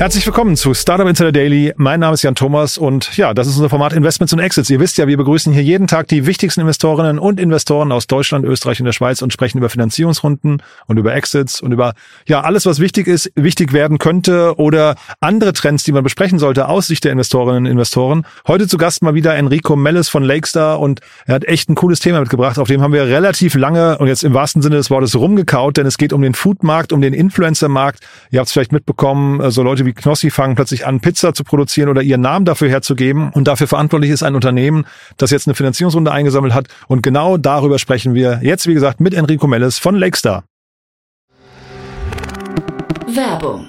Herzlich willkommen zu Startup Insider Daily. Mein Name ist Jan Thomas und ja, das ist unser Format Investments und Exits. Ihr wisst ja, wir begrüßen hier jeden Tag die wichtigsten Investorinnen und Investoren aus Deutschland, Österreich und der Schweiz und sprechen über Finanzierungsrunden und über Exits und über ja alles, was wichtig ist, wichtig werden könnte oder andere Trends, die man besprechen sollte aus Sicht der Investorinnen und Investoren. Heute zu Gast mal wieder Enrico Melles von Lakestar und er hat echt ein cooles Thema mitgebracht, auf dem haben wir relativ lange und jetzt im wahrsten Sinne des Wortes rumgekaut, denn es geht um den Foodmarkt, um den Influencer-Markt. Ihr habt es vielleicht mitbekommen, so Leute wie wie Knossi fangen plötzlich an, Pizza zu produzieren oder ihren Namen dafür herzugeben. Und dafür verantwortlich ist ein Unternehmen, das jetzt eine Finanzierungsrunde eingesammelt hat. Und genau darüber sprechen wir jetzt, wie gesagt, mit Enrico Melles von Lakestar. Werbung.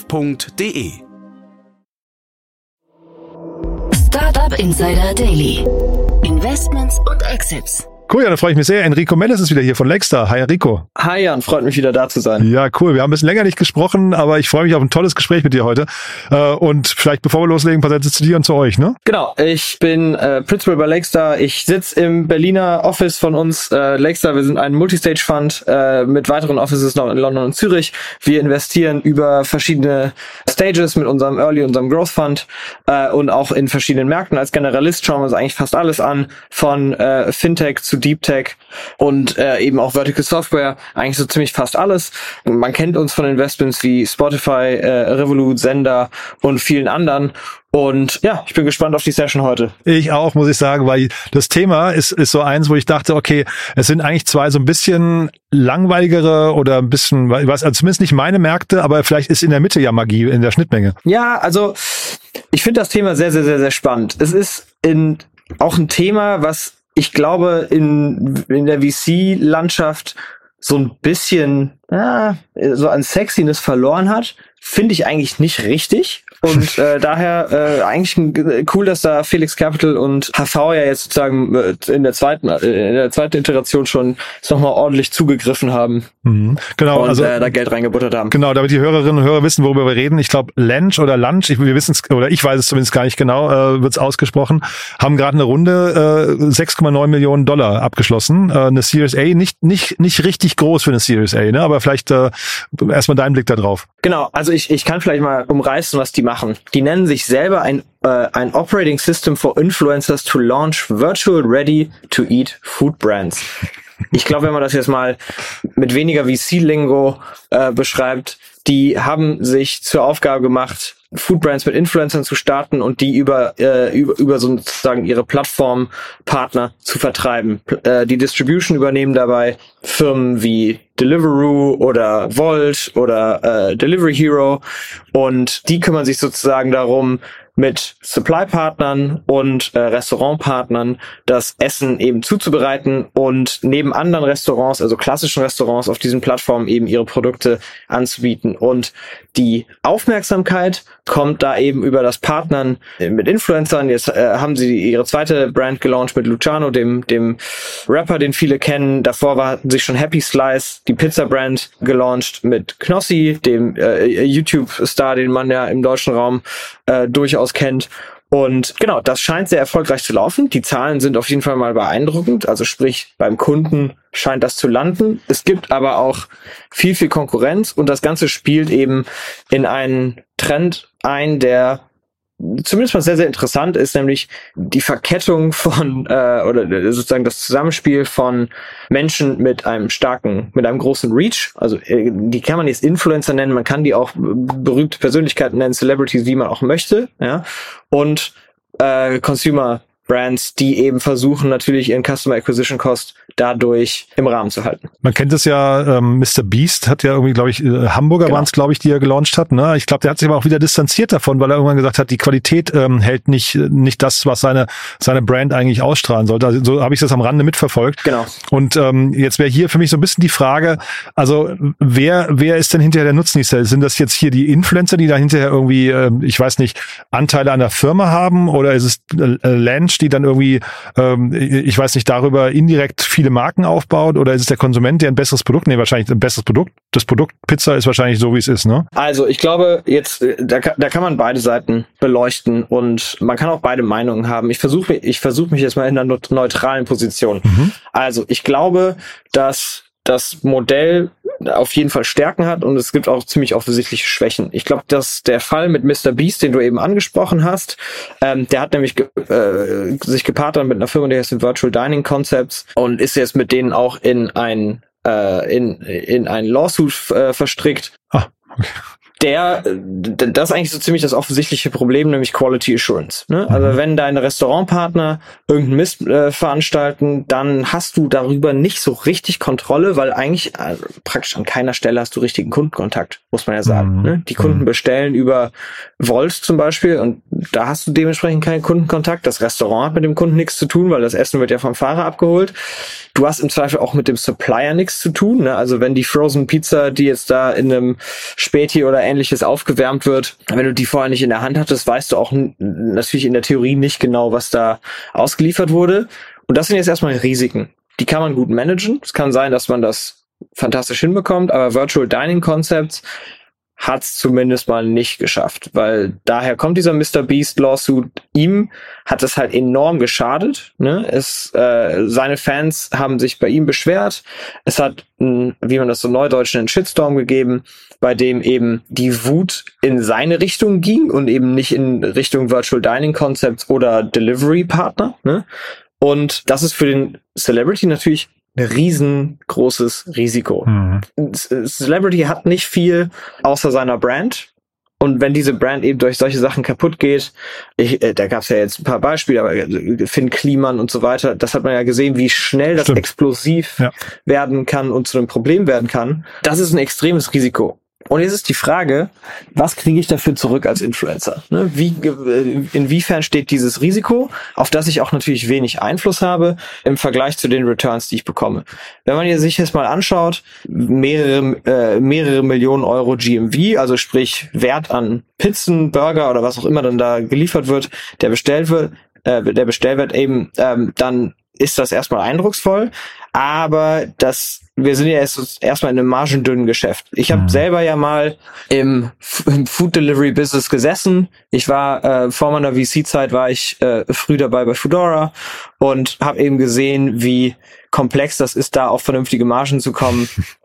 www.startup.de. Startup Insider Daily. Investments und Exits. Cool, ja, da freue ich mich sehr. Enrico Mendes ist wieder hier von Lexstar. Hi Enrico. Hi Jan, freut mich wieder da zu sein. Ja, cool. Wir haben ein bisschen länger nicht gesprochen, aber ich freue mich auf ein tolles Gespräch mit dir heute. Äh, und vielleicht bevor wir loslegen, ein paar Sätze zu dir und zu euch, ne? Genau, ich bin äh, Principal bei Lakestar. Ich sitze im Berliner Office von uns. Äh, Lakestar, wir sind ein Multistage-Fund äh, mit weiteren Offices noch in London und Zürich. Wir investieren über verschiedene Stages mit unserem Early, unserem Growth Fund äh, und auch in verschiedenen Märkten. Als Generalist schauen wir uns eigentlich fast alles an, von äh, Fintech zu Deep Tech und äh, eben auch Vertical Software, eigentlich so ziemlich fast alles. Man kennt uns von Investments wie Spotify, äh, Revolut, Sender und vielen anderen. Und ja, ich bin gespannt auf die Session heute. Ich auch, muss ich sagen, weil das Thema ist, ist so eins, wo ich dachte, okay, es sind eigentlich zwei so ein bisschen langweiligere oder ein bisschen, was, also zumindest nicht meine Märkte, aber vielleicht ist in der Mitte ja Magie, in der Schnittmenge. Ja, also ich finde das Thema sehr, sehr, sehr, sehr spannend. Es ist in, auch ein Thema, was ich glaube, in, in der VC-Landschaft so ein bisschen ja, so an Sexiness verloren hat, finde ich eigentlich nicht richtig. Und äh, daher äh, eigentlich cool, dass da Felix Capital und HV ja jetzt sozusagen äh, in der zweiten äh, in der zweiten Iteration schon nochmal ordentlich zugegriffen haben. Mhm. Genau, und, also äh, da Geld reingebuttert haben. Genau, damit die Hörerinnen und Hörer wissen, worüber wir reden. Ich glaube, Lunch oder Lunch, ich, wir wissen es oder ich weiß es zumindest gar nicht genau, äh, wird es ausgesprochen, haben gerade eine Runde äh, 6,9 Millionen Dollar abgeschlossen. Äh, eine Series A, nicht nicht nicht richtig groß für eine Series A, ne? Aber vielleicht äh, erstmal deinen Blick da. Genau, also ich ich kann vielleicht mal umreißen, was die machen. Die nennen sich selber ein, äh, ein Operating System for Influencers to launch virtual ready to eat food brands. Ich glaube, wenn man das jetzt mal mit weniger VC-Lingo äh, beschreibt, die haben sich zur Aufgabe gemacht, Food Brands mit Influencern zu starten und die über, äh, über, über sozusagen ihre Plattformpartner zu vertreiben. Äh, die Distribution übernehmen dabei Firmen wie Deliveroo oder Volt oder äh, Delivery Hero und die kümmern sich sozusagen darum, mit Supply-Partnern und äh, Restaurantpartnern das Essen eben zuzubereiten und neben anderen Restaurants, also klassischen Restaurants auf diesen Plattformen eben ihre Produkte anzubieten. Und die Aufmerksamkeit kommt da eben über das Partnern mit Influencern. Jetzt äh, haben sie ihre zweite Brand gelauncht mit Luciano, dem, dem Rapper, den viele kennen. Davor war, sich schon Happy Slice, die Pizza-Brand, gelauncht mit Knossi, dem äh, YouTube-Star, den man ja im deutschen Raum äh, durchaus kennt. Und genau, das scheint sehr erfolgreich zu laufen. Die Zahlen sind auf jeden Fall mal beeindruckend. Also sprich, beim Kunden scheint das zu landen. Es gibt aber auch viel, viel Konkurrenz und das Ganze spielt eben in einen Trend ein, der zumindest mal sehr, sehr interessant ist, nämlich die Verkettung von äh, oder sozusagen das Zusammenspiel von Menschen mit einem starken, mit einem großen Reach. Also äh, die kann man jetzt Influencer nennen, man kann die auch berühmte Persönlichkeiten nennen, Celebrities, wie man auch möchte, ja. Und äh, Consumer Brands, die eben versuchen, natürlich ihren Customer Acquisition Cost dadurch im Rahmen zu halten. Man kennt es ja, ähm, Mr. Beast hat ja irgendwie, glaube ich, äh, Hamburger genau. waren es, glaube ich, die er gelauncht hat. Ne? Ich glaube, der hat sich aber auch wieder distanziert davon, weil er irgendwann gesagt hat, die Qualität ähm, hält nicht nicht das, was seine seine Brand eigentlich ausstrahlen sollte. Also, so habe ich das am Rande mitverfolgt. Genau. Und ähm, jetzt wäre hier für mich so ein bisschen die Frage, also wer wer ist denn hinterher der Nutznießer? Sind das jetzt hier die Influencer, die da hinterher irgendwie, äh, ich weiß nicht, Anteile an der Firma haben oder ist es äh, Lanch, die dann irgendwie, ähm, ich weiß nicht, darüber indirekt viele Marken aufbaut oder ist es der Konsument, der ein besseres Produkt, nee, wahrscheinlich ein besseres Produkt. Das Produkt Pizza ist wahrscheinlich so, wie es ist, ne? Also ich glaube, jetzt, äh, da, da kann man beide Seiten beleuchten und man kann auch beide Meinungen haben. Ich versuche ich versuche mich jetzt mal in einer neutralen Position. Mhm. Also ich glaube, dass das Modell auf jeden Fall Stärken hat und es gibt auch ziemlich offensichtliche Schwächen. Ich glaube, dass der Fall mit Mr. Beast, den du eben angesprochen hast, ähm, der hat nämlich ge äh, sich gepaart mit einer Firma, die heißt Virtual Dining Concepts und ist jetzt mit denen auch in ein äh, in, in ein Lawsuit äh, verstrickt. Ah, okay der, das ist eigentlich so ziemlich das offensichtliche Problem, nämlich Quality Assurance. Ne? Also mhm. wenn deine Restaurantpartner irgendeinen Mist äh, veranstalten, dann hast du darüber nicht so richtig Kontrolle, weil eigentlich äh, praktisch an keiner Stelle hast du richtigen Kundenkontakt, muss man ja sagen. Mhm. Ne? Die Kunden mhm. bestellen über Volt zum Beispiel und da hast du dementsprechend keinen Kundenkontakt. Das Restaurant hat mit dem Kunden nichts zu tun, weil das Essen wird ja vom Fahrer abgeholt. Du hast im Zweifel auch mit dem Supplier nichts zu tun. Ne? Also wenn die Frozen Pizza, die jetzt da in einem Späti oder ähnliches aufgewärmt wird, wenn du die vorher nicht in der Hand hattest, weißt du auch natürlich in der Theorie nicht genau, was da ausgeliefert wurde. Und das sind jetzt erstmal Risiken. Die kann man gut managen. Es kann sein, dass man das fantastisch hinbekommt, aber Virtual Dining Concepts hat es zumindest mal nicht geschafft, weil daher kommt dieser Mr. Beast Lawsuit. Ihm hat es halt enorm geschadet. Ne? Es, äh, seine Fans haben sich bei ihm beschwert. Es hat, ein, wie man das so neudeutsch einen Shitstorm gegeben, bei dem eben die Wut in seine Richtung ging und eben nicht in Richtung Virtual Dining Concepts oder Delivery Partner. Ne? Und das ist für den Celebrity natürlich ein riesengroßes Risiko. Mhm. Celebrity hat nicht viel außer seiner Brand. Und wenn diese Brand eben durch solche Sachen kaputt geht, ich, äh, da gab es ja jetzt ein paar Beispiele, aber äh, Finn Kliman und so weiter, das hat man ja gesehen, wie schnell das Stimmt. explosiv ja. werden kann und zu einem Problem werden kann. Das ist ein extremes Risiko. Und jetzt ist die Frage, was kriege ich dafür zurück als Influencer? Ne? Wie, äh, inwiefern steht dieses Risiko, auf das ich auch natürlich wenig Einfluss habe, im Vergleich zu den Returns, die ich bekomme? Wenn man sich jetzt mal anschaut, mehrere, äh, mehrere Millionen Euro GMV, also sprich Wert an Pizzen, Burger oder was auch immer dann da geliefert wird, der bestellt wird, äh, der Bestellwert eben, ähm, dann ist das erstmal eindrucksvoll, aber das wir sind ja erst, erstmal in einem margendünnen Geschäft. Ich habe mhm. selber ja mal im, im, Food Delivery Business gesessen. Ich war äh, vor meiner VC-Zeit war ich äh, früh dabei bei Foodora und habe eben gesehen, wie komplex das ist, da auf vernünftige Margen zu kommen.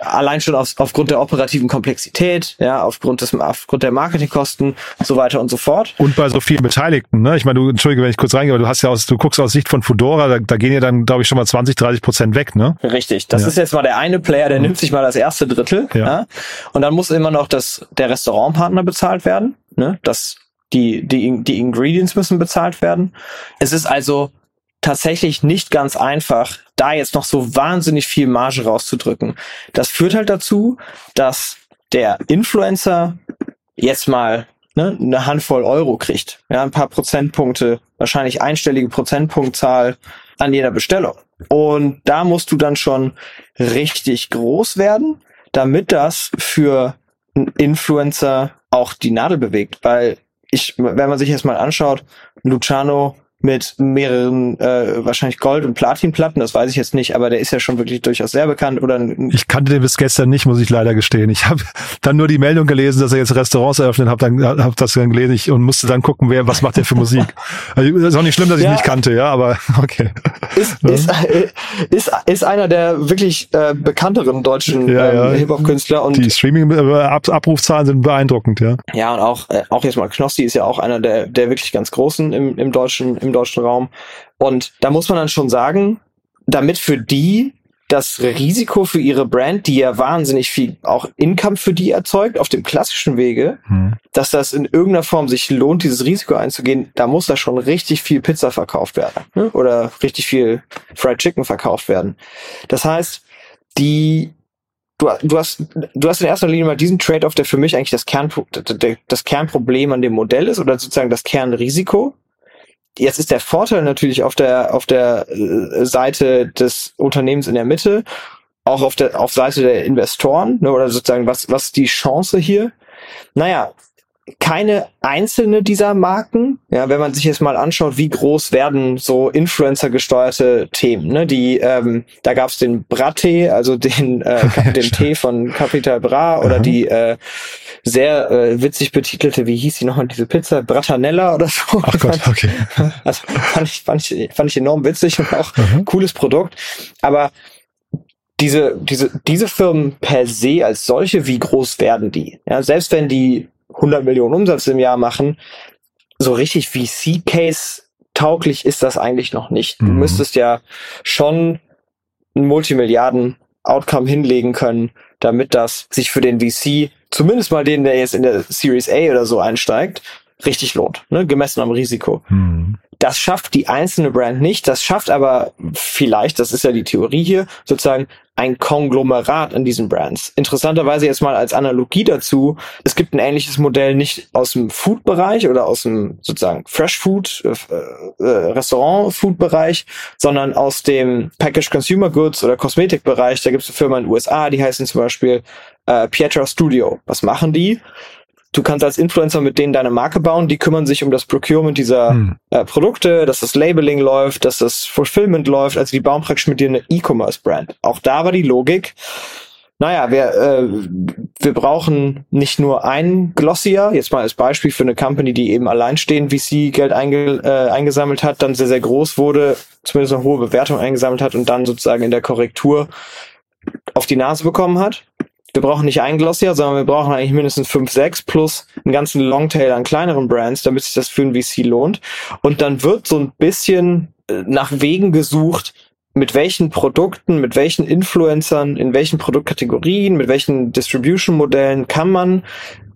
allein schon auf, aufgrund der operativen Komplexität, ja, aufgrund des, aufgrund der Marketingkosten, so weiter und so fort. Und bei so vielen Beteiligten, ne? Ich meine, du, entschuldige, wenn ich kurz reingehe, aber du hast ja aus, du guckst aus Sicht von Fudora, da, da gehen ja dann, glaube ich, schon mal 20, 30 Prozent weg, ne? Richtig. Das ja. ist jetzt mal der eine Player, der mhm. nimmt sich mal das erste Drittel, ja. ja? Und dann muss immer noch das, der Restaurantpartner bezahlt werden, ne? Das, die, die, die Ingredients müssen bezahlt werden. Es ist also tatsächlich nicht ganz einfach, da jetzt noch so wahnsinnig viel Marge rauszudrücken. Das führt halt dazu, dass der Influencer jetzt mal ne, eine Handvoll Euro kriegt. Ja, ein paar Prozentpunkte, wahrscheinlich einstellige Prozentpunktzahl an jeder Bestellung. Und da musst du dann schon richtig groß werden, damit das für einen Influencer auch die Nadel bewegt. Weil ich, wenn man sich jetzt mal anschaut, Luciano mit mehreren äh, wahrscheinlich Gold- und Platinplatten, das weiß ich jetzt nicht, aber der ist ja schon wirklich durchaus sehr bekannt. Oder ich kannte den bis gestern nicht, muss ich leider gestehen. Ich habe dann nur die Meldung gelesen, dass er jetzt Restaurants eröffnet, habe dann hab das dann gelesen und musste dann gucken, wer was macht der für Musik. Also, ist auch nicht schlimm, dass ich ja, nicht kannte, ja, aber okay. Ist, ist, äh, ist, ist einer der wirklich äh, bekannteren deutschen ja, ähm, ja. Hip-Hop-Künstler und die Streaming-Abrufzahlen sind beeindruckend, ja. Ja, und auch äh, auch jetzt mal Knossi ist ja auch einer der der wirklich ganz großen im, im deutschen im deutschen Raum. Und da muss man dann schon sagen, damit für die das Risiko für ihre Brand, die ja wahnsinnig viel auch Income für die erzeugt, auf dem klassischen Wege, hm. dass das in irgendeiner Form sich lohnt, dieses Risiko einzugehen, da muss da schon richtig viel Pizza verkauft werden ne? oder richtig viel Fried Chicken verkauft werden. Das heißt, die du, du hast du hast in erster Linie mal diesen Trade-off, der für mich eigentlich das Kern das Kernproblem an dem Modell ist oder sozusagen das Kernrisiko Jetzt ist der Vorteil natürlich auf der, auf der äh, Seite des Unternehmens in der Mitte, auch auf der, auf Seite der Investoren, ne, oder sozusagen, was, was ist die Chance hier? Naja, keine einzelne dieser Marken. Ja, wenn man sich jetzt mal anschaut, wie groß werden so Influencer-gesteuerte Themen. Ne? Die, ähm, da gab's den Brattee, also den, äh, den Tee von Capital Bra oder mhm. die äh, sehr äh, witzig betitelte, wie hieß die nochmal, diese Pizza, Brattanella oder so. Ach Gott, okay. Also fand ich, fand ich, fand ich enorm witzig und auch mhm. cooles Produkt. Aber diese, diese, diese Firmen per se als solche, wie groß werden die? Ja, selbst wenn die 100 Millionen Umsatz im Jahr machen, so richtig VC-Case tauglich ist das eigentlich noch nicht. Du mhm. müsstest ja schon ein Multimilliarden-Outcome hinlegen können, damit das sich für den VC, zumindest mal den, der jetzt in der Series A oder so einsteigt, richtig lohnt, ne? gemessen am Risiko. Mhm. Das schafft die einzelne Brand nicht, das schafft aber vielleicht, das ist ja die Theorie hier, sozusagen ein Konglomerat an diesen Brands. Interessanterweise jetzt mal als Analogie dazu, es gibt ein ähnliches Modell nicht aus dem Food-Bereich oder aus dem sozusagen Fresh-Food, äh, äh, Restaurant-Food-Bereich, sondern aus dem Packaged Consumer Goods oder Kosmetik-Bereich. Da gibt es eine Firma in den USA, die heißen zum Beispiel äh, Pietra Studio. Was machen die? Du kannst als Influencer mit denen deine Marke bauen, die kümmern sich um das Procurement dieser hm. äh, Produkte, dass das Labeling läuft, dass das Fulfillment läuft, also die bauen praktisch mit dir eine E-Commerce-Brand. Auch da war die Logik, naja, wir, äh, wir brauchen nicht nur ein Glossier, jetzt mal als Beispiel für eine Company, die eben alleinstehend VC-Geld einge, äh, eingesammelt hat, dann sehr, sehr groß wurde, zumindest eine hohe Bewertung eingesammelt hat und dann sozusagen in der Korrektur auf die Nase bekommen hat wir brauchen nicht ein Glossier, sondern wir brauchen eigentlich mindestens fünf, sechs plus einen ganzen Longtail an kleineren Brands, damit sich das für ein VC lohnt. Und dann wird so ein bisschen äh, nach Wegen gesucht, mit welchen Produkten, mit welchen Influencern, in welchen Produktkategorien, mit welchen Distribution-Modellen kann man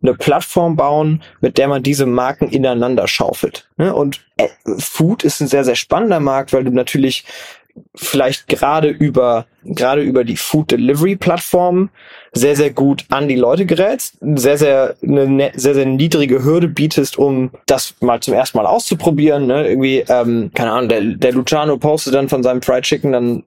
eine Plattform bauen, mit der man diese Marken ineinander schaufelt. Ne? Und äh, Food ist ein sehr, sehr spannender Markt, weil du natürlich vielleicht gerade über, gerade über die Food Delivery Plattform sehr, sehr gut an die Leute gerätst, sehr, sehr, eine ne, sehr, sehr niedrige Hürde bietest, um das mal zum ersten Mal auszuprobieren. Ne? Irgendwie, ähm, keine Ahnung, der, der Luciano postet dann von seinem Fried Chicken dann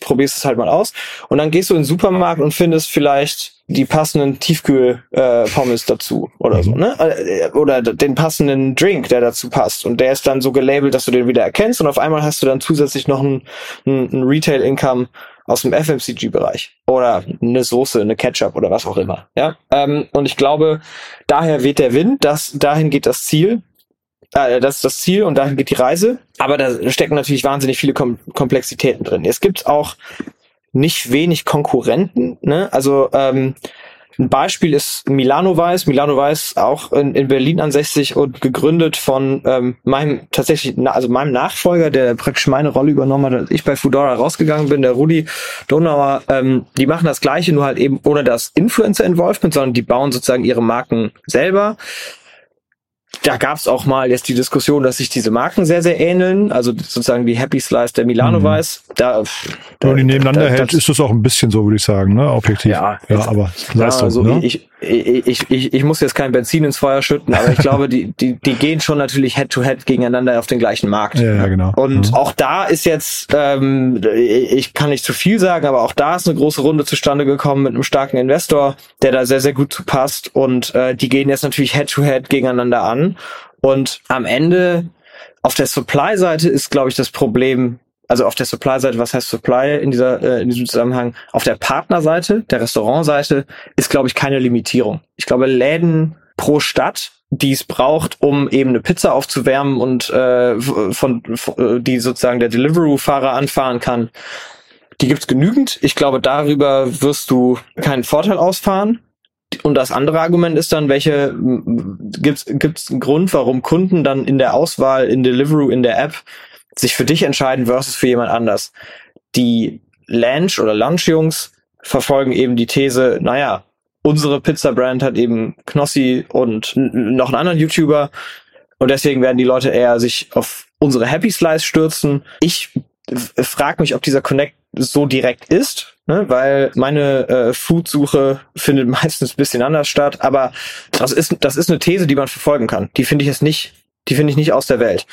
probierst es halt mal aus. Und dann gehst du in den Supermarkt und findest vielleicht die passenden Tiefkühl-Pommes äh, dazu oder so, mhm. ne? Äh, oder den passenden Drink, der dazu passt. Und der ist dann so gelabelt, dass du den wieder erkennst und auf einmal hast du dann zusätzlich noch ein, ein, ein Retail-Income aus dem FMCG-Bereich oder eine Soße, eine Ketchup oder was auch immer. Ja, ähm, und ich glaube, daher weht der Wind, dass dahin geht das Ziel äh, das ist das Ziel und dahin geht die Reise. Aber da stecken natürlich wahnsinnig viele Kom Komplexitäten drin. Es gibt auch nicht wenig Konkurrenten. Ne? Also ähm, ein Beispiel ist Milano Weiß. Milano Weiß auch in, in Berlin ansässig und gegründet von ähm, meinem tatsächlich, also meinem Nachfolger, der praktisch meine Rolle übernommen hat, als ich bei Fudora rausgegangen bin, der Rudi Donauer. Ähm, die machen das Gleiche, nur halt eben ohne das Influencer-Involvement, sondern die bauen sozusagen ihre Marken selber da gab es auch mal jetzt die Diskussion, dass sich diese Marken sehr, sehr ähneln. Also sozusagen die Happy Slice der Milano mhm. Weiß. Da, Wenn man die nebeneinander da, hält, ist das auch ein bisschen so, würde ich sagen, ne? Objektiv. Ja, ja aber Leistung, also ne? ich, ich, ich, ich muss jetzt kein Benzin ins Feuer schütten, aber ich glaube, die, die, die gehen schon natürlich Head-to-Head -head gegeneinander auf den gleichen Markt. Ja, ja genau. Und mhm. auch da ist jetzt, ähm, ich kann nicht zu viel sagen, aber auch da ist eine große Runde zustande gekommen mit einem starken Investor, der da sehr, sehr gut zu passt. Und äh, die gehen jetzt natürlich Head-to-Head -head gegeneinander an. Und am Ende auf der Supply-Seite ist, glaube ich, das Problem, also auf der Supply-Seite, was heißt Supply in dieser äh, in diesem Zusammenhang? Auf der Partnerseite, der Restaurantseite ist, glaube ich, keine Limitierung. Ich glaube, Läden pro Stadt, die es braucht, um eben eine Pizza aufzuwärmen und äh, von, von die sozusagen der Deliveroo-Fahrer anfahren kann, die gibt's genügend. Ich glaube, darüber wirst du keinen Vorteil ausfahren. Und das andere Argument ist dann, welche gibt's gibt's einen Grund, warum Kunden dann in der Auswahl in Deliveroo in der App sich für dich entscheiden versus für jemand anders. Die Lanch oder Lunch-Jungs verfolgen eben die These, naja, unsere Pizza-Brand hat eben Knossi und noch einen anderen YouTuber und deswegen werden die Leute eher sich auf unsere Happy Slice stürzen. Ich frage mich, ob dieser Connect so direkt ist, ne? weil meine äh, Food-Suche findet meistens ein bisschen anders statt, aber das ist, das ist eine These, die man verfolgen kann. Die finde ich jetzt nicht, die finde ich nicht aus der Welt.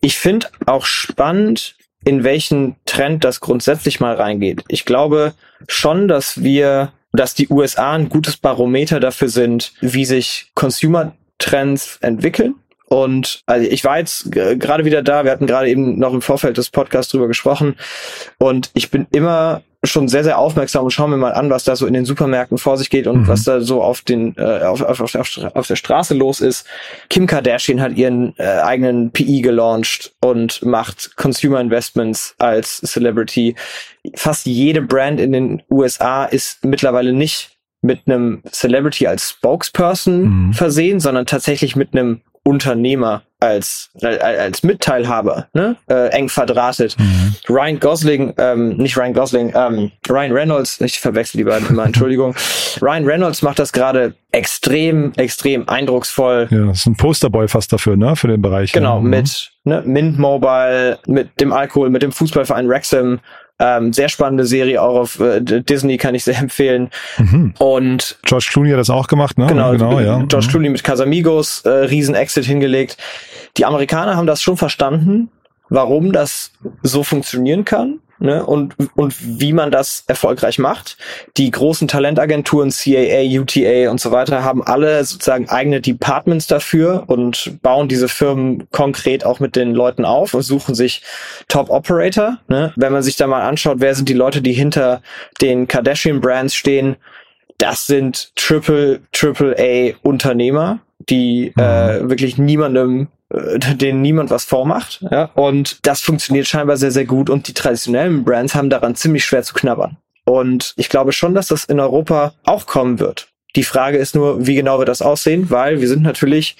Ich finde auch spannend, in welchen Trend das grundsätzlich mal reingeht. Ich glaube schon, dass wir, dass die USA ein gutes Barometer dafür sind, wie sich Consumer Trends entwickeln. Und also ich war jetzt gerade wieder da, wir hatten gerade eben noch im Vorfeld des Podcasts drüber gesprochen und ich bin immer schon sehr, sehr aufmerksam und schauen wir mal an, was da so in den Supermärkten vor sich geht und mhm. was da so auf den äh, auf, auf, auf, auf der Straße los ist. Kim Kardashian hat ihren äh, eigenen PE gelauncht und macht Consumer Investments als Celebrity. Fast jede Brand in den USA ist mittlerweile nicht mit einem Celebrity als Spokesperson mhm. versehen, sondern tatsächlich mit einem Unternehmer als als Mitteilhaber, ne? Äh, eng verdrahtet. Mhm. Ryan Gosling, ähm, nicht Ryan Gosling, ähm, Ryan Reynolds, ich verwechsel die beiden immer, Entschuldigung. Ryan Reynolds macht das gerade extrem, extrem eindrucksvoll. Ja, das ist ein Posterboy fast dafür, ne? Für den Bereich. Genau, ja. Mhm. mit ne, Mint Mobile, mit dem Alkohol, mit dem Fußballverein Wrexham, ähm, sehr spannende Serie auch auf äh, Disney kann ich sehr empfehlen. Mhm. Und George Clooney hat das auch gemacht, ne? Genau, genau ja. George mhm. Clooney mit Casamigos, äh, riesen Exit hingelegt. Die Amerikaner haben das schon verstanden, warum das so funktionieren kann ne, und, und wie man das erfolgreich macht. Die großen Talentagenturen, CAA, UTA und so weiter, haben alle sozusagen eigene Departments dafür und bauen diese Firmen konkret auch mit den Leuten auf und suchen sich Top Operator. Ne. Wenn man sich da mal anschaut, wer sind die Leute, die hinter den Kardashian Brands stehen, das sind Triple, Triple A Unternehmer, die äh, mhm. wirklich niemandem äh, denen niemand was vormacht. Ja? Und das funktioniert scheinbar sehr, sehr gut und die traditionellen Brands haben daran ziemlich schwer zu knabbern. Und ich glaube schon, dass das in Europa auch kommen wird. Die Frage ist nur, wie genau wird das aussehen, weil wir sind natürlich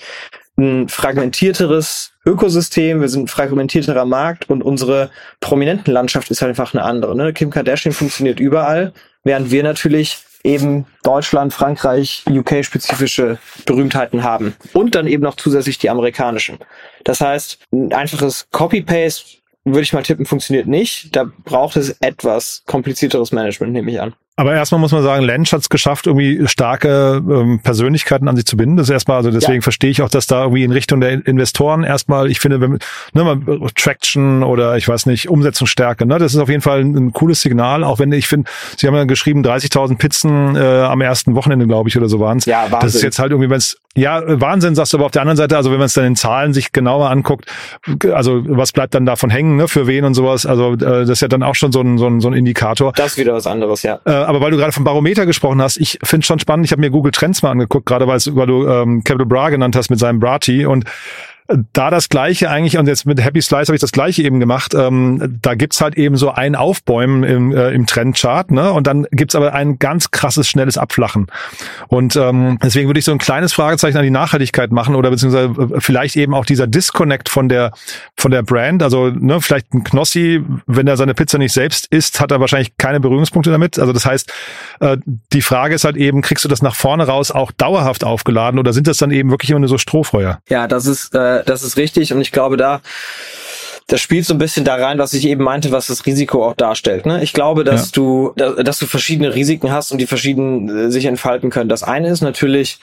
ein fragmentierteres Ökosystem, wir sind ein fragmentierterer Markt und unsere prominenten Landschaft ist halt einfach eine andere. Ne? Kim Kardashian funktioniert überall, während wir natürlich eben Deutschland, Frankreich, UK-spezifische Berühmtheiten haben. Und dann eben noch zusätzlich die amerikanischen. Das heißt, ein einfaches Copy-Paste würde ich mal tippen, funktioniert nicht. Da braucht es etwas komplizierteres Management, nehme ich an. Aber erstmal muss man sagen, Lensch hat es geschafft, irgendwie starke ähm, Persönlichkeiten an sich zu binden. Das ist erstmal, also deswegen ja. verstehe ich auch, dass da irgendwie in Richtung der Investoren erstmal, ich finde, wenn ne, Traction oder ich weiß nicht, Umsetzungsstärke, ne, das ist auf jeden Fall ein, ein cooles Signal, auch wenn ich finde, Sie haben ja geschrieben, 30.000 Pizzen äh, am ersten Wochenende, glaube ich, oder so waren es. Ja, Wahnsinn. Das ist jetzt halt irgendwie, wenn es ja, Wahnsinn, sagst du aber auf der anderen Seite, also wenn man es dann in Zahlen sich genauer anguckt, also was bleibt dann davon hängen, ne, für wen und sowas, also äh, das ist ja dann auch schon so ein, so ein, so ein Indikator. Das ist wieder was anderes, ja. Äh, aber weil du gerade vom Barometer gesprochen hast, ich finde schon spannend, ich habe mir Google Trends mal angeguckt, gerade weil, weil du ähm, Capital Bra genannt hast mit seinem Brati und da das Gleiche eigentlich, und jetzt mit Happy Slice habe ich das Gleiche eben gemacht, ähm, da gibt's halt eben so ein Aufbäumen im, äh, im Trendchart, ne? Und dann gibt's aber ein ganz krasses, schnelles Abflachen. Und ähm, deswegen würde ich so ein kleines Fragezeichen an die Nachhaltigkeit machen oder beziehungsweise äh, vielleicht eben auch dieser Disconnect von der von der Brand. Also ne, vielleicht ein Knossi, wenn er seine Pizza nicht selbst isst, hat er wahrscheinlich keine Berührungspunkte damit. Also das heißt, äh, die Frage ist halt eben, kriegst du das nach vorne raus auch dauerhaft aufgeladen oder sind das dann eben wirklich immer nur so Strohfeuer? Ja, das ist äh das ist richtig und ich glaube, da das spielt so ein bisschen da rein, was ich eben meinte, was das Risiko auch darstellt. Ne? Ich glaube, dass ja. du, dass du verschiedene Risiken hast und die verschieden äh, sich entfalten können. Das eine ist natürlich,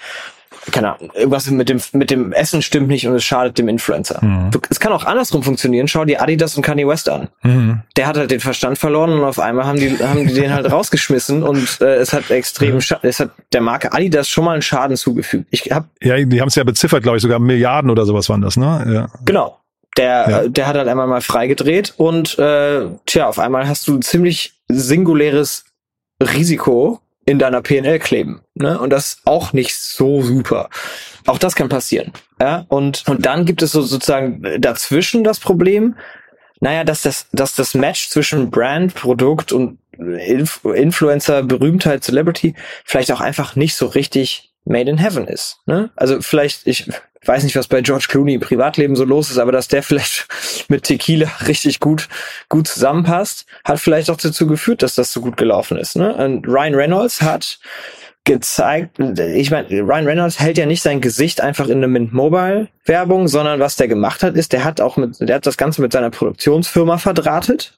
keine Ahnung, irgendwas mit dem, mit dem Essen stimmt nicht und es schadet dem Influencer. Mhm. es kann auch andersrum funktionieren. Schau dir Adidas und Kanye West an. Mhm. Der hat halt den Verstand verloren und auf einmal haben die, haben die den halt rausgeschmissen und äh, es hat extrem, mhm. es hat der Marke Adidas schon mal einen Schaden zugefügt. Ich hab, ja, die haben es ja beziffert, glaube ich, sogar Milliarden oder sowas waren das, ne? Ja. Genau. Der, ja. der hat halt einmal mal freigedreht und äh, tja, auf einmal hast du ein ziemlich singuläres Risiko, in deiner PNL kleben. Ne? Und das auch nicht so super. Auch das kann passieren. Ja? Und, und dann gibt es so sozusagen dazwischen das Problem, naja, dass das, dass das Match zwischen Brand, Produkt und Inf Influencer, Berühmtheit, Celebrity vielleicht auch einfach nicht so richtig made in heaven ist. Ne? Also vielleicht, ich weiß nicht, was bei George Clooney im Privatleben so los ist, aber dass der vielleicht mit Tequila richtig gut, gut zusammenpasst, hat vielleicht auch dazu geführt, dass das so gut gelaufen ist. Ne? Und Ryan Reynolds hat gezeigt, ich meine, Ryan Reynolds hält ja nicht sein Gesicht einfach in eine Mint Mobile Werbung, sondern was der gemacht hat, ist, der hat auch mit, der hat das Ganze mit seiner Produktionsfirma verdrahtet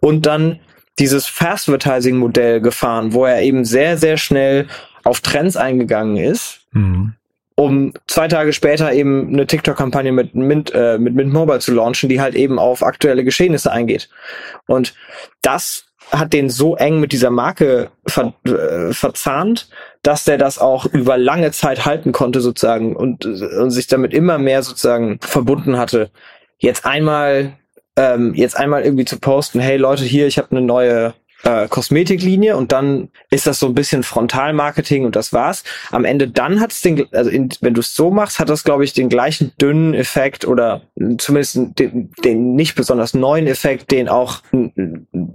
und dann dieses Fast-Advertising-Modell gefahren, wo er eben sehr, sehr schnell auf Trends eingegangen ist, mhm. um zwei Tage später eben eine TikTok-Kampagne mit Mint, äh, mit Mint Mobile zu launchen, die halt eben auf aktuelle Geschehnisse eingeht. Und das hat den so eng mit dieser Marke ver, äh, verzahnt, dass der das auch über lange Zeit halten konnte sozusagen und, und sich damit immer mehr sozusagen verbunden hatte. Jetzt einmal ähm, jetzt einmal irgendwie zu posten, hey Leute, hier, ich habe eine neue äh, Kosmetiklinie und dann ist das so ein bisschen Frontalmarketing und das war's. Am Ende dann hat es den, also in, wenn du es so machst, hat das, glaube ich, den gleichen dünnen Effekt oder zumindest den, den nicht besonders neuen Effekt, den auch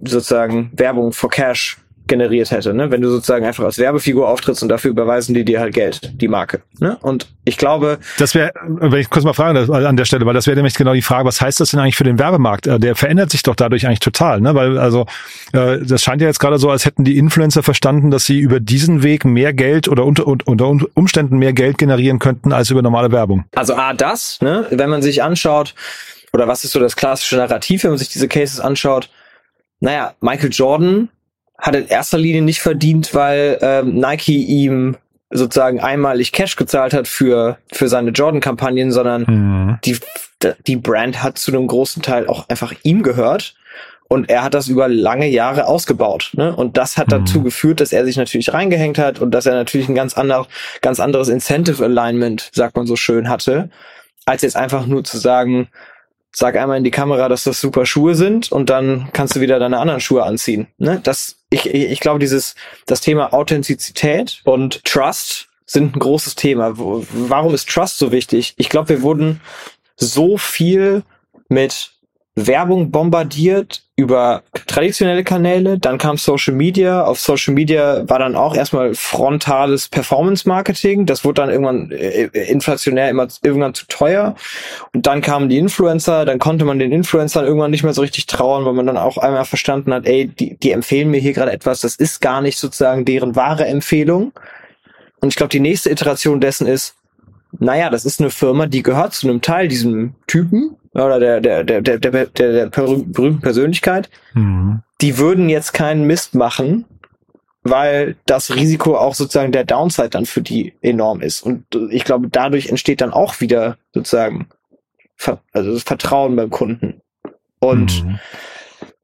sozusagen Werbung for Cash generiert hätte, ne? wenn du sozusagen einfach als Werbefigur auftrittst und dafür überweisen die dir halt Geld, die Marke. Ne? Und ich glaube... Das wäre, wenn ich kurz mal fragen an der Stelle, weil das wäre nämlich genau die Frage, was heißt das denn eigentlich für den Werbemarkt? Äh, der verändert sich doch dadurch eigentlich total, ne? weil also äh, das scheint ja jetzt gerade so, als hätten die Influencer verstanden, dass sie über diesen Weg mehr Geld oder unter, unter Umständen mehr Geld generieren könnten als über normale Werbung. Also A, das, ne? wenn man sich anschaut, oder was ist so das klassische Narrativ, wenn man sich diese Cases anschaut, naja, Michael Jordan hat in erster Linie nicht verdient, weil ähm, Nike ihm sozusagen einmalig Cash gezahlt hat für, für seine Jordan-Kampagnen, sondern mhm. die, die Brand hat zu einem großen Teil auch einfach ihm gehört. Und er hat das über lange Jahre ausgebaut. Ne? Und das hat dazu mhm. geführt, dass er sich natürlich reingehängt hat und dass er natürlich ein ganz, anderer, ganz anderes Incentive Alignment, sagt man so schön, hatte, als jetzt einfach nur zu sagen, sag einmal in die Kamera, dass das super Schuhe sind und dann kannst du wieder deine anderen Schuhe anziehen. Ne? Das, ich, ich glaube, dieses, das Thema Authentizität und Trust sind ein großes Thema. Warum ist Trust so wichtig? Ich glaube, wir wurden so viel mit Werbung bombardiert über traditionelle Kanäle, dann kam Social Media. Auf Social Media war dann auch erstmal frontales Performance Marketing. Das wurde dann irgendwann äh, inflationär immer irgendwann zu teuer. Und dann kamen die Influencer, dann konnte man den Influencern irgendwann nicht mehr so richtig trauen, weil man dann auch einmal verstanden hat, ey, die, die empfehlen mir hier gerade etwas, das ist gar nicht sozusagen deren wahre Empfehlung. Und ich glaube, die nächste Iteration dessen ist, naja, das ist eine Firma, die gehört zu einem Teil diesem Typen oder der, der, der, der, der, der, der berühmten Persönlichkeit. Mhm. Die würden jetzt keinen Mist machen, weil das Risiko auch sozusagen der Downside dann für die enorm ist. Und ich glaube, dadurch entsteht dann auch wieder sozusagen also das Vertrauen beim Kunden. Und mhm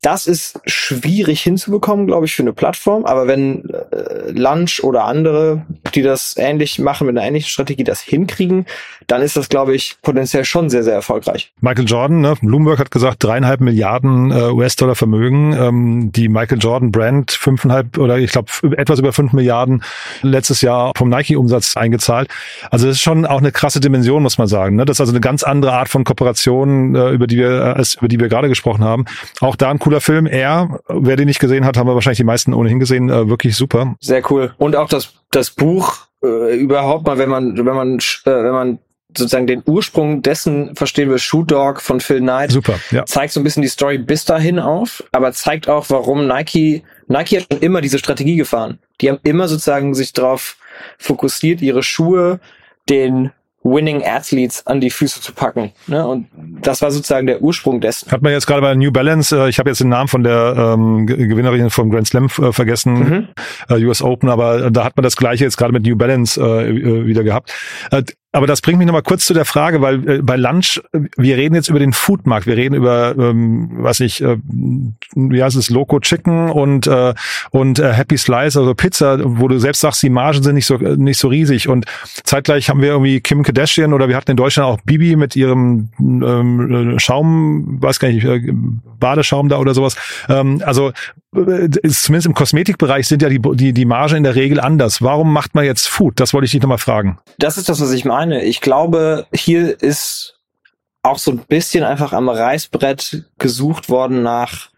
das ist schwierig hinzubekommen, glaube ich, für eine Plattform. Aber wenn äh, Lunch oder andere, die das ähnlich machen mit einer ähnlichen Strategie, das hinkriegen, dann ist das, glaube ich, potenziell schon sehr, sehr erfolgreich. Michael Jordan, ne, Bloomberg hat gesagt, dreieinhalb Milliarden äh, US-Dollar Vermögen. Ähm, die Michael Jordan Brand fünfeinhalb oder ich glaube etwas über fünf Milliarden letztes Jahr vom Nike-Umsatz eingezahlt. Also das ist schon auch eine krasse Dimension, muss man sagen. Ne? Das ist also eine ganz andere Art von Kooperation, äh, über die wir, äh, über die wir gerade gesprochen haben. Auch da ein cooler Film. Er, wer den nicht gesehen hat, haben wir wahrscheinlich die meisten ohnehin gesehen. Äh, wirklich super. Sehr cool. Und auch das, das Buch äh, überhaupt mal, wenn man, wenn man, äh, wenn man sozusagen den Ursprung dessen verstehen wir Shoe Dog von Phil Knight. Super, ja. Zeigt so ein bisschen die Story bis dahin auf, aber zeigt auch, warum Nike, Nike hat schon immer diese Strategie gefahren. Die haben immer sozusagen sich darauf fokussiert, ihre Schuhe den Winning Athletes an die Füße zu packen. Ne? Und das war sozusagen der Ursprung dessen. Hat man jetzt gerade bei New Balance, äh, ich habe jetzt den Namen von der ähm, Gewinnerin vom Grand Slam äh, vergessen, mhm. äh, US Open, aber da hat man das gleiche jetzt gerade mit New Balance äh, äh wieder gehabt. Äh, aber das bringt mich nochmal kurz zu der Frage, weil äh, bei Lunch, wir reden jetzt über den Foodmarkt, wir reden über, ähm, was ich, äh, wie heißt es, Loco Chicken und äh, und äh, Happy Slice, also Pizza, wo du selbst sagst, die Margen sind nicht so nicht so riesig. Und zeitgleich haben wir irgendwie Kim Kardashian oder wir hatten in Deutschland auch Bibi mit ihrem ähm, Schaum, weiß gar nicht, äh, Badeschaum da oder sowas. Ähm, also äh, zumindest im Kosmetikbereich sind ja die, die, die Margen in der Regel anders. Warum macht man jetzt Food? Das wollte ich dich nochmal fragen. Das ist das, was ich meine meine. Ich glaube, hier ist auch so ein bisschen einfach am Reißbrett gesucht worden nach,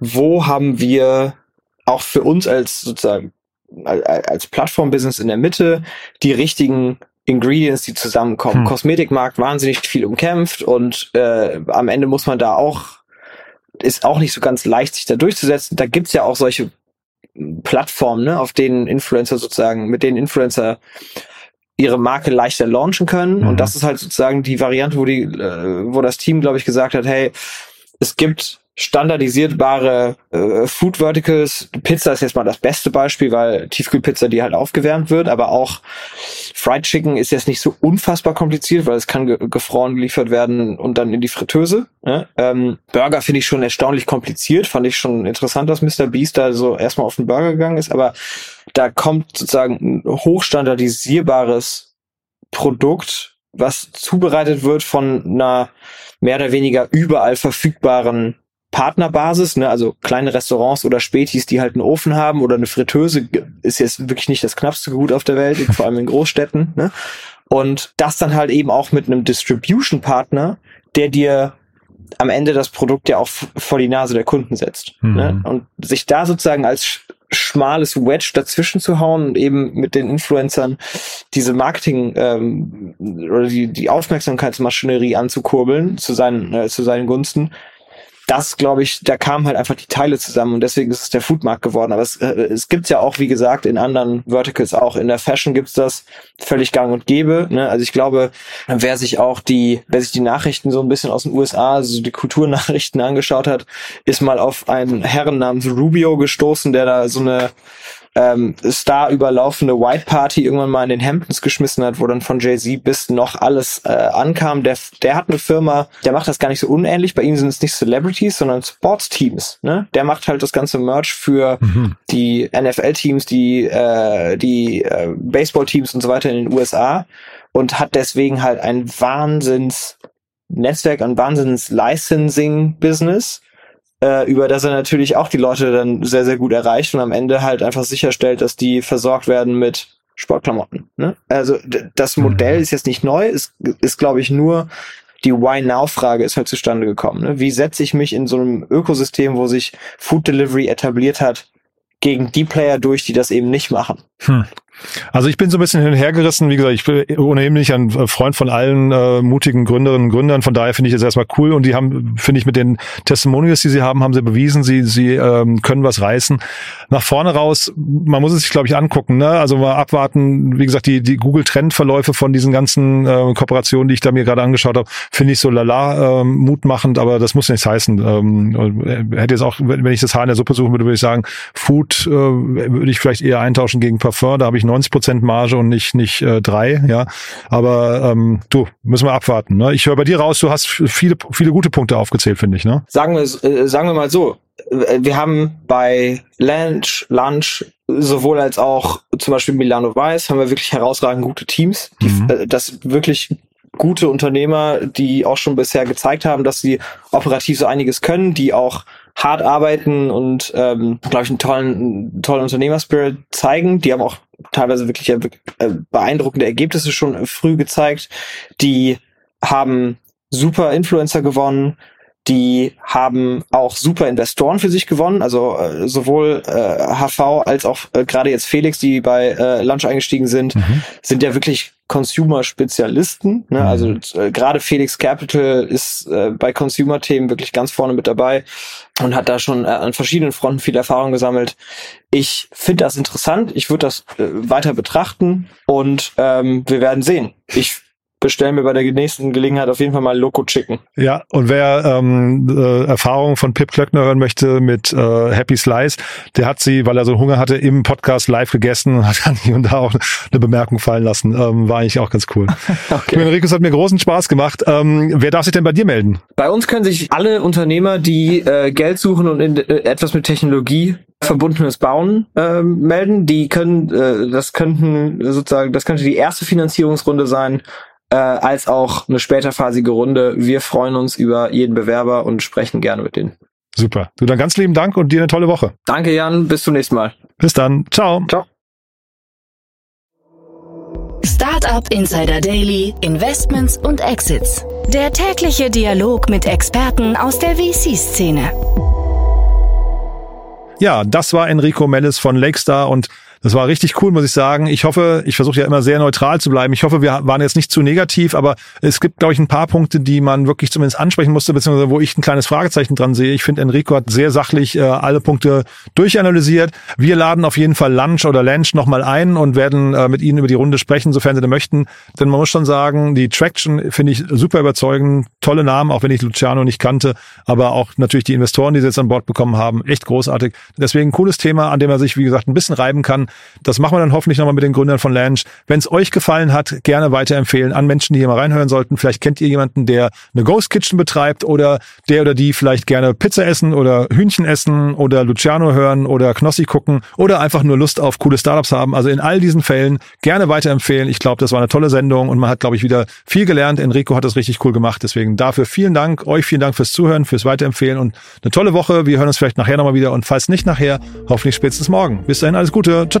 wo haben wir auch für uns als sozusagen als Plattformbusiness in der Mitte die richtigen Ingredients, die zusammenkommen. Hm. Kosmetikmarkt wahnsinnig viel umkämpft und äh, am Ende muss man da auch, ist auch nicht so ganz leicht, sich da durchzusetzen. Da gibt's ja auch solche Plattformen, ne, auf denen Influencer sozusagen, mit denen Influencer ihre Marke leichter launchen können. Mhm. Und das ist halt sozusagen die Variante, wo die, äh, wo das Team, glaube ich, gesagt hat, hey, es gibt standardisierbare äh, Food Verticals. Pizza ist jetzt mal das beste Beispiel, weil Tiefkühlpizza die halt aufgewärmt wird, aber auch Fried Chicken ist jetzt nicht so unfassbar kompliziert, weil es kann ge gefroren geliefert werden und dann in die Fritteuse. Ne? Ähm, Burger finde ich schon erstaunlich kompliziert, fand ich schon interessant, dass Mr. Beast da so erstmal auf den Burger gegangen ist, aber da kommt sozusagen ein hochstandardisierbares Produkt, was zubereitet wird von einer mehr oder weniger überall verfügbaren Partnerbasis, ne, also kleine Restaurants oder Spätis, die halt einen Ofen haben oder eine Fritteuse, ist jetzt wirklich nicht das knappste Gut auf der Welt, vor allem in Großstädten. Ne? Und das dann halt eben auch mit einem Distribution-Partner, der dir am Ende das Produkt ja auch vor die Nase der Kunden setzt. Mhm. Ne? Und sich da sozusagen als schmales Wedge dazwischen zu hauen und eben mit den Influencern diese Marketing ähm, oder die, die Aufmerksamkeitsmaschinerie anzukurbeln zu seinen, äh, zu seinen Gunsten, das, glaube ich, da kamen halt einfach die Teile zusammen und deswegen ist es der Foodmarkt geworden. Aber es, äh, es gibt's ja auch, wie gesagt, in anderen Verticals auch. In der Fashion gibt's das völlig gang und gäbe. Ne? Also ich glaube, wer sich auch die, wer sich die Nachrichten so ein bisschen aus den USA, also die Kulturnachrichten angeschaut hat, ist mal auf einen Herren namens Rubio gestoßen, der da so eine ähm, Star überlaufende White Party irgendwann mal in den Hamptons geschmissen hat, wo dann von Jay-Z bis noch alles äh, ankam. Der, der hat eine Firma, der macht das gar nicht so unähnlich. Bei ihm sind es nicht Celebrities, sondern Sportsteams. Ne? Der macht halt das ganze Merch für mhm. die NFL-Teams, die, äh, die äh, Baseball-Teams und so weiter in den USA und hat deswegen halt ein Wahnsinns Netzwerk, ein Wahnsinns Licensing-Business äh, über das er natürlich auch die Leute dann sehr, sehr gut erreicht und am Ende halt einfach sicherstellt, dass die versorgt werden mit Sportklamotten. Ne? Also das Modell mhm. ist jetzt nicht neu, ist, ist glaube ich nur die Why Now Frage ist halt zustande gekommen. Ne? Wie setze ich mich in so einem Ökosystem, wo sich Food Delivery etabliert hat, gegen die Player durch, die das eben nicht machen? Hm. Also ich bin so ein bisschen hin und her gerissen. Wie gesagt, ich bin ohnehin nicht ein Freund von allen äh, mutigen Gründerinnen und Gründern. Von daher finde ich das erstmal cool. Und die haben, finde ich, mit den Testimonials, die sie haben, haben sie bewiesen, sie, sie ähm, können was reißen. Nach vorne raus, man muss es sich, glaube ich, angucken. Ne? Also mal abwarten. Wie gesagt, die, die Google-Trendverläufe von diesen ganzen äh, Kooperationen, die ich da mir gerade angeschaut habe, finde ich so lala ähm, mutmachend, aber das muss nichts heißen. Ähm, hätte jetzt auch, wenn ich das Haar in der Suppe suchen würde, würde ich sagen, Food äh, würde ich vielleicht eher eintauschen gegen Parfum. Da habe ich 90 Prozent Marge und nicht nicht äh, drei, ja. Aber ähm, du müssen wir abwarten. Ne? Ich höre bei dir raus, du hast viele viele gute Punkte aufgezählt, finde ich. Ne? Sagen wir äh, sagen wir mal so, äh, wir haben bei Lunch, Lunch sowohl als auch zum Beispiel Milano Weiß haben wir wirklich herausragend gute Teams, die, mhm. äh, das wirklich gute Unternehmer, die auch schon bisher gezeigt haben, dass sie operativ so einiges können, die auch hart arbeiten und ähm, glaube ich einen tollen tollen Unternehmerspirit zeigen. Die haben auch teilweise wirklich äh, beeindruckende Ergebnisse schon früh gezeigt. Die haben super Influencer gewonnen. Die haben auch super Investoren für sich gewonnen, also äh, sowohl äh, HV als auch äh, gerade jetzt Felix, die bei äh, Lunch eingestiegen sind, mhm. sind ja wirklich Consumer-Spezialisten. Ne? Mhm. Also äh, gerade Felix Capital ist äh, bei Consumer-Themen wirklich ganz vorne mit dabei und hat da schon äh, an verschiedenen Fronten viel Erfahrung gesammelt. Ich finde das interessant. Ich würde das äh, weiter betrachten und ähm, wir werden sehen. Ich bestellen mir bei der nächsten Gelegenheit auf jeden Fall mal Loco Chicken. Ja, und wer ähm, äh, Erfahrungen von Pip Klöckner hören möchte mit äh, Happy Slice, der hat sie, weil er so Hunger hatte, im Podcast live gegessen und hat dann hier und da auch eine Bemerkung fallen lassen. Ähm, war eigentlich auch ganz cool. okay. Enrico, es hat mir großen Spaß gemacht. Ähm, wer darf sich denn bei dir melden? Bei uns können sich alle Unternehmer, die äh, Geld suchen und in, äh, etwas mit Technologie verbundenes Bauen ähm, melden. Die können, äh, das könnten sozusagen, das könnte die erste Finanzierungsrunde sein äh, als auch eine späterphasige Runde. Wir freuen uns über jeden Bewerber und sprechen gerne mit denen. Super. Du dann ganz lieben Dank und dir eine tolle Woche. Danke, Jan. Bis zum nächsten Mal. Bis dann. Ciao. Ciao. Startup Insider Daily, Investments und Exits. Der tägliche Dialog mit Experten aus der VC-Szene. Ja, das war Enrico Mellis von Lakestar und Das war richtig cool, muss ich sagen. Ich hoffe, ich versuche ja immer sehr neutral zu bleiben. Ich hoffe, wir waren jetzt nicht zu negativ, aber es gibt, glaube ich, ein paar Punkte, die man wirklich zumindest ansprechen musste, beziehungsweise wo ich ein kleines Fragezeichen dran sehe. Ich finde, Enrico hat sehr sachlich äh, alle Punkte durchanalysiert. Wir laden auf jeden Fall Lunch oder Lunch nochmal ein und werden äh, mit Ihnen über die Runde sprechen, sofern Sie denn möchten. Denn man muss schon sagen, die Traction finde ich super überzeugend. Tolle Namen, auch wenn ich Luciano nicht kannte, aber auch natürlich die Investoren, die Sie jetzt an Bord bekommen haben, echt großartig. Deswegen ein cooles Thema, an dem er sich, wie gesagt, ein bisschen reiben kann. Das machen wir dann hoffentlich nochmal mit den Gründern von Lange. Wenn es euch gefallen hat, gerne weiterempfehlen an Menschen, die hier mal reinhören sollten. Vielleicht kennt ihr jemanden, der eine Ghost Kitchen betreibt oder der oder die vielleicht gerne Pizza essen oder Hühnchen essen oder Luciano hören oder Knossi gucken oder einfach nur Lust auf coole Startups haben. Also in all diesen Fällen gerne weiterempfehlen. Ich glaube, das war eine tolle Sendung und man hat, glaube ich, wieder viel gelernt. Enrico hat das richtig cool gemacht. Deswegen dafür vielen Dank. Euch vielen Dank fürs Zuhören, fürs Weiterempfehlen und eine tolle Woche. Wir hören uns vielleicht nachher nochmal wieder und falls nicht nachher, hoffentlich spätestens morgen. Bis dahin alles Gute. Ciao,